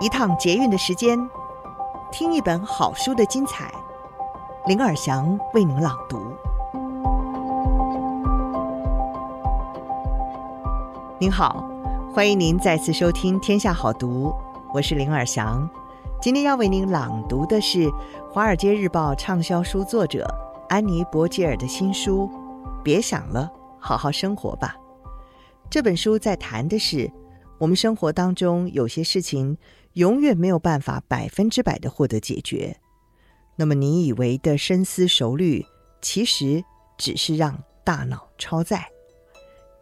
一趟捷运的时间，听一本好书的精彩。林尔祥为您朗读。您好，欢迎您再次收听《天下好读》，我是林尔祥。今天要为您朗读的是《华尔街日报》畅销书作者安妮·博吉尔的新书《别想了，好好生活吧》。这本书在谈的是我们生活当中有些事情。永远没有办法百分之百的获得解决。那么你以为的深思熟虑，其实只是让大脑超载。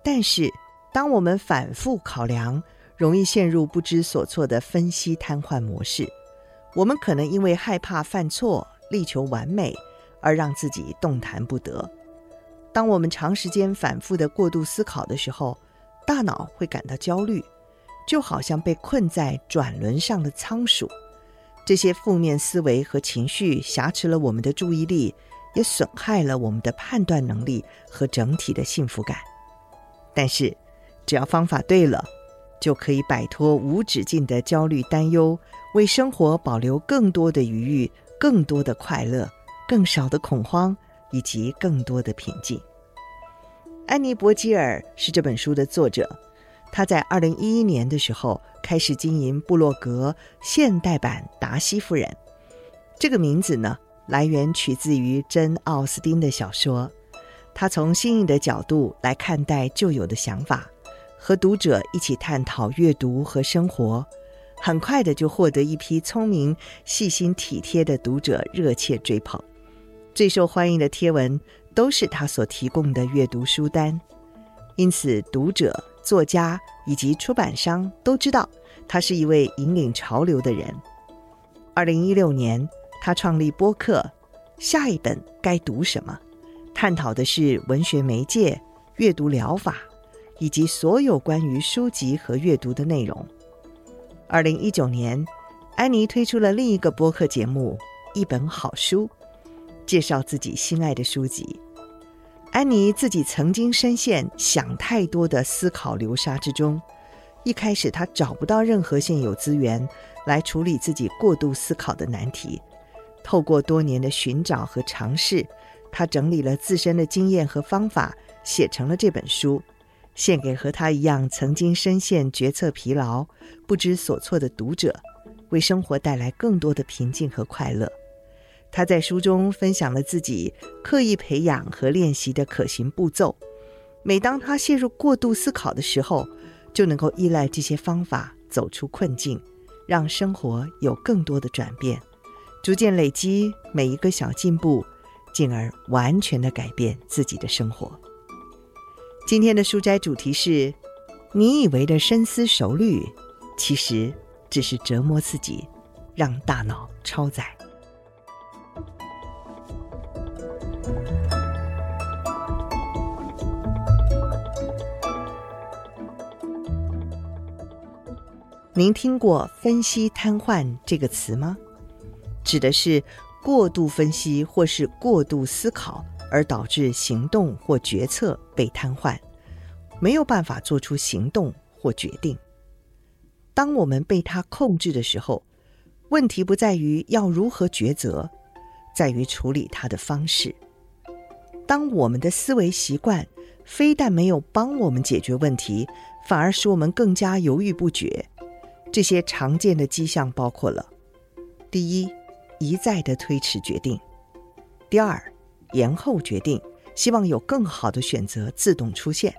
但是，当我们反复考量，容易陷入不知所措的分析瘫痪模式。我们可能因为害怕犯错、力求完美，而让自己动弹不得。当我们长时间反复的过度思考的时候，大脑会感到焦虑。就好像被困在转轮上的仓鼠，这些负面思维和情绪挟持了我们的注意力，也损害了我们的判断能力和整体的幸福感。但是，只要方法对了，就可以摆脱无止境的焦虑担忧，为生活保留更多的余裕、更多的快乐、更少的恐慌以及更多的平静。安妮·博吉尔是这本书的作者。他在二零一一年的时候开始经营布洛格《现代版达西夫人》，这个名字呢，来源取自于珍·奥斯汀的小说。他从新颖的角度来看待旧有的想法，和读者一起探讨阅读和生活，很快的就获得一批聪明、细心、体贴的读者热切追捧。最受欢迎的贴文都是他所提供的阅读书单，因此读者。作家以及出版商都知道，他是一位引领潮流的人。二零一六年，他创立播客《下一本该读什么》，探讨的是文学媒介、阅读疗法以及所有关于书籍和阅读的内容。二零一九年，安妮推出了另一个播客节目《一本好书》，介绍自己心爱的书籍。安妮自己曾经深陷想太多的思考流沙之中。一开始，她找不到任何现有资源来处理自己过度思考的难题。透过多年的寻找和尝试，她整理了自身的经验和方法，写成了这本书，献给和她一样曾经深陷决策疲劳、不知所措的读者，为生活带来更多的平静和快乐。他在书中分享了自己刻意培养和练习的可行步骤。每当他陷入过度思考的时候，就能够依赖这些方法走出困境，让生活有更多的转变，逐渐累积每一个小进步，进而完全的改变自己的生活。今天的书斋主题是：你以为的深思熟虑，其实只是折磨自己，让大脑超载。您听过“分析瘫痪”这个词吗？指的是过度分析或是过度思考，而导致行动或决策被瘫痪，没有办法做出行动或决定。当我们被它控制的时候，问题不在于要如何抉择，在于处理它的方式。当我们的思维习惯非但没有帮我们解决问题，反而使我们更加犹豫不决。这些常见的迹象包括了：第一，一再的推迟决定；第二，延后决定，希望有更好的选择自动出现；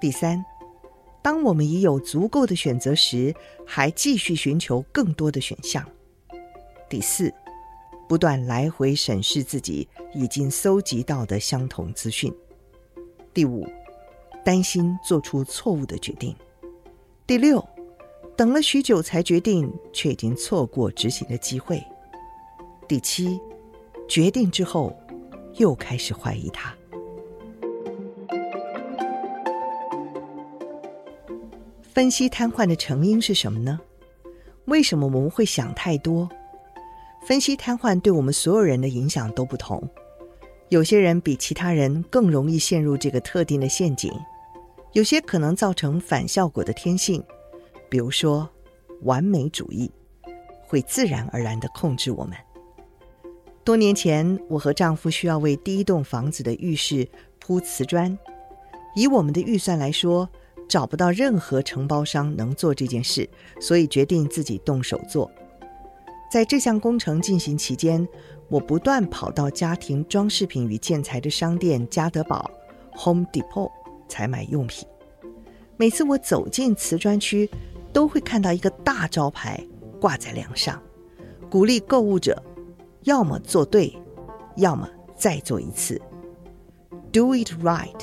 第三，当我们已有足够的选择时，还继续寻求更多的选项；第四，不断来回审视自己已经搜集到的相同资讯；第五，担心做出错误的决定；第六，等了许久才决定，却已经错过执行的机会。第七，决定之后又开始怀疑他。分析瘫痪的成因是什么呢？为什么我们会想太多？分析瘫痪对我们所有人的影响都不同，有些人比其他人更容易陷入这个特定的陷阱，有些可能造成反效果的天性。比如说，完美主义，会自然而然地控制我们。多年前，我和丈夫需要为第一栋房子的浴室铺瓷砖，以我们的预算来说，找不到任何承包商能做这件事，所以决定自己动手做。在这项工程进行期间，我不断跑到家庭装饰品与建材的商店家得宝 （Home Depot） 采买用品。每次我走进瓷砖区，都会看到一个大招牌挂在梁上，鼓励购物者要么做对，要么再做一次。Do it right,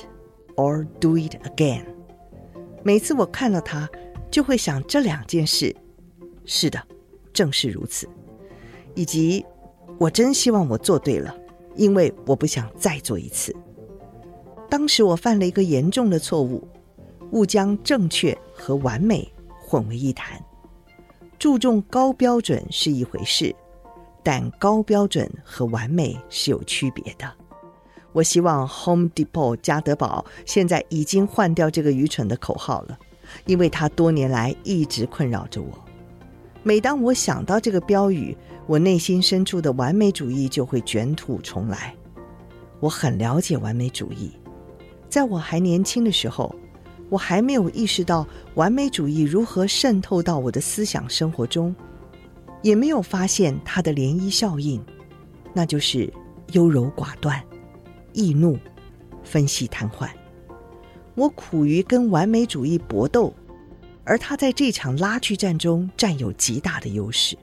or do it again。每次我看到它，就会想这两件事。是的。正是如此，以及我真希望我做对了，因为我不想再做一次。当时我犯了一个严重的错误，误将正确和完美混为一谈。注重高标准是一回事，但高标准和完美是有区别的。我希望 Home Depot 家得宝现在已经换掉这个愚蠢的口号了，因为它多年来一直困扰着我。每当我想到这个标语，我内心深处的完美主义就会卷土重来。我很了解完美主义，在我还年轻的时候，我还没有意识到完美主义如何渗透到我的思想生活中，也没有发现它的涟漪效应，那就是优柔寡断、易怒、分析瘫痪。我苦于跟完美主义搏斗。而他在这场拉锯战中占有极大的优势。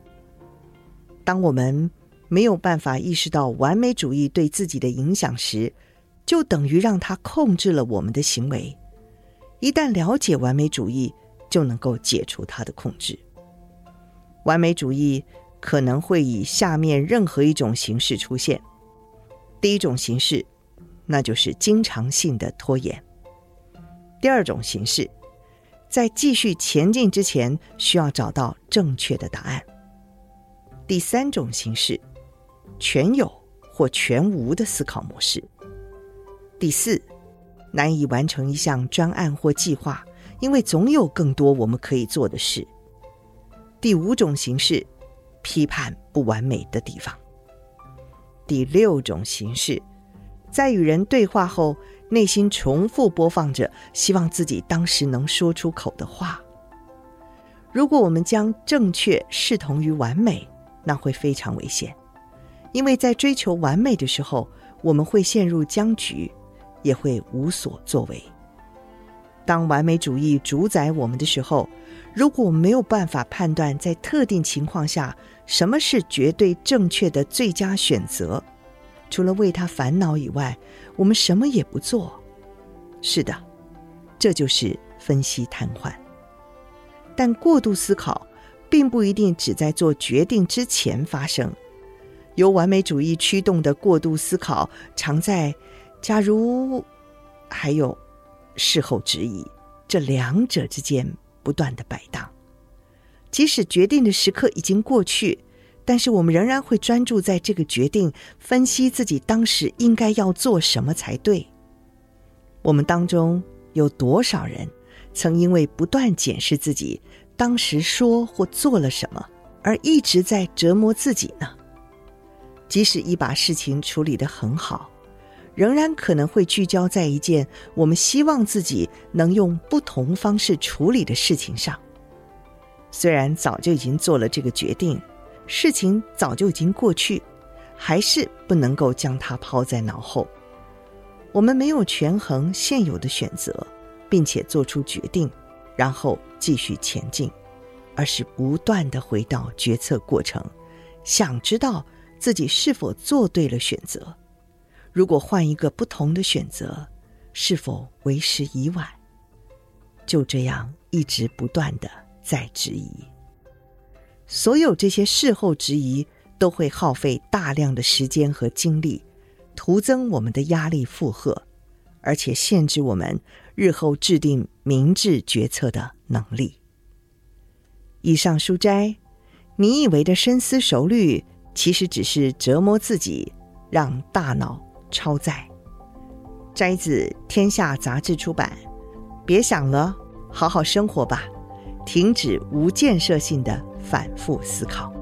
当我们没有办法意识到完美主义对自己的影响时，就等于让它控制了我们的行为。一旦了解完美主义，就能够解除它的控制。完美主义可能会以下面任何一种形式出现：第一种形式，那就是经常性的拖延；第二种形式。在继续前进之前，需要找到正确的答案。第三种形式，全有或全无的思考模式。第四，难以完成一项专案或计划，因为总有更多我们可以做的事。第五种形式，批判不完美的地方。第六种形式，在与人对话后，内心重复播放着希望自己当时能说出口的话。如果我们将正确视同于完美，那会非常危险，因为在追求完美的时候，我们会陷入僵局，也会无所作为。当完美主义主宰我们的时候，如果我们没有办法判断在特定情况下什么是绝对正确的最佳选择，除了为他烦恼以外，我们什么也不做，是的，这就是分析瘫痪。但过度思考并不一定只在做决定之前发生。由完美主义驱动的过度思考，常在“假如”还有“事后质疑”这两者之间不断的摆荡。即使决定的时刻已经过去。但是我们仍然会专注在这个决定，分析自己当时应该要做什么才对。我们当中有多少人曾因为不断检视自己当时说或做了什么，而一直在折磨自己呢？即使已把事情处理得很好，仍然可能会聚焦在一件我们希望自己能用不同方式处理的事情上。虽然早就已经做了这个决定。事情早就已经过去，还是不能够将它抛在脑后。我们没有权衡现有的选择，并且做出决定，然后继续前进，而是不断地回到决策过程，想知道自己是否做对了选择。如果换一个不同的选择，是否为时已晚？就这样一直不断的在质疑。所有这些事后质疑都会耗费大量的时间和精力，徒增我们的压力负荷，而且限制我们日后制定明智决策的能力。以上书斋，你以为的深思熟虑，其实只是折磨自己，让大脑超载。摘自《天下杂志》出版。别想了，好好生活吧。停止无建设性的反复思考。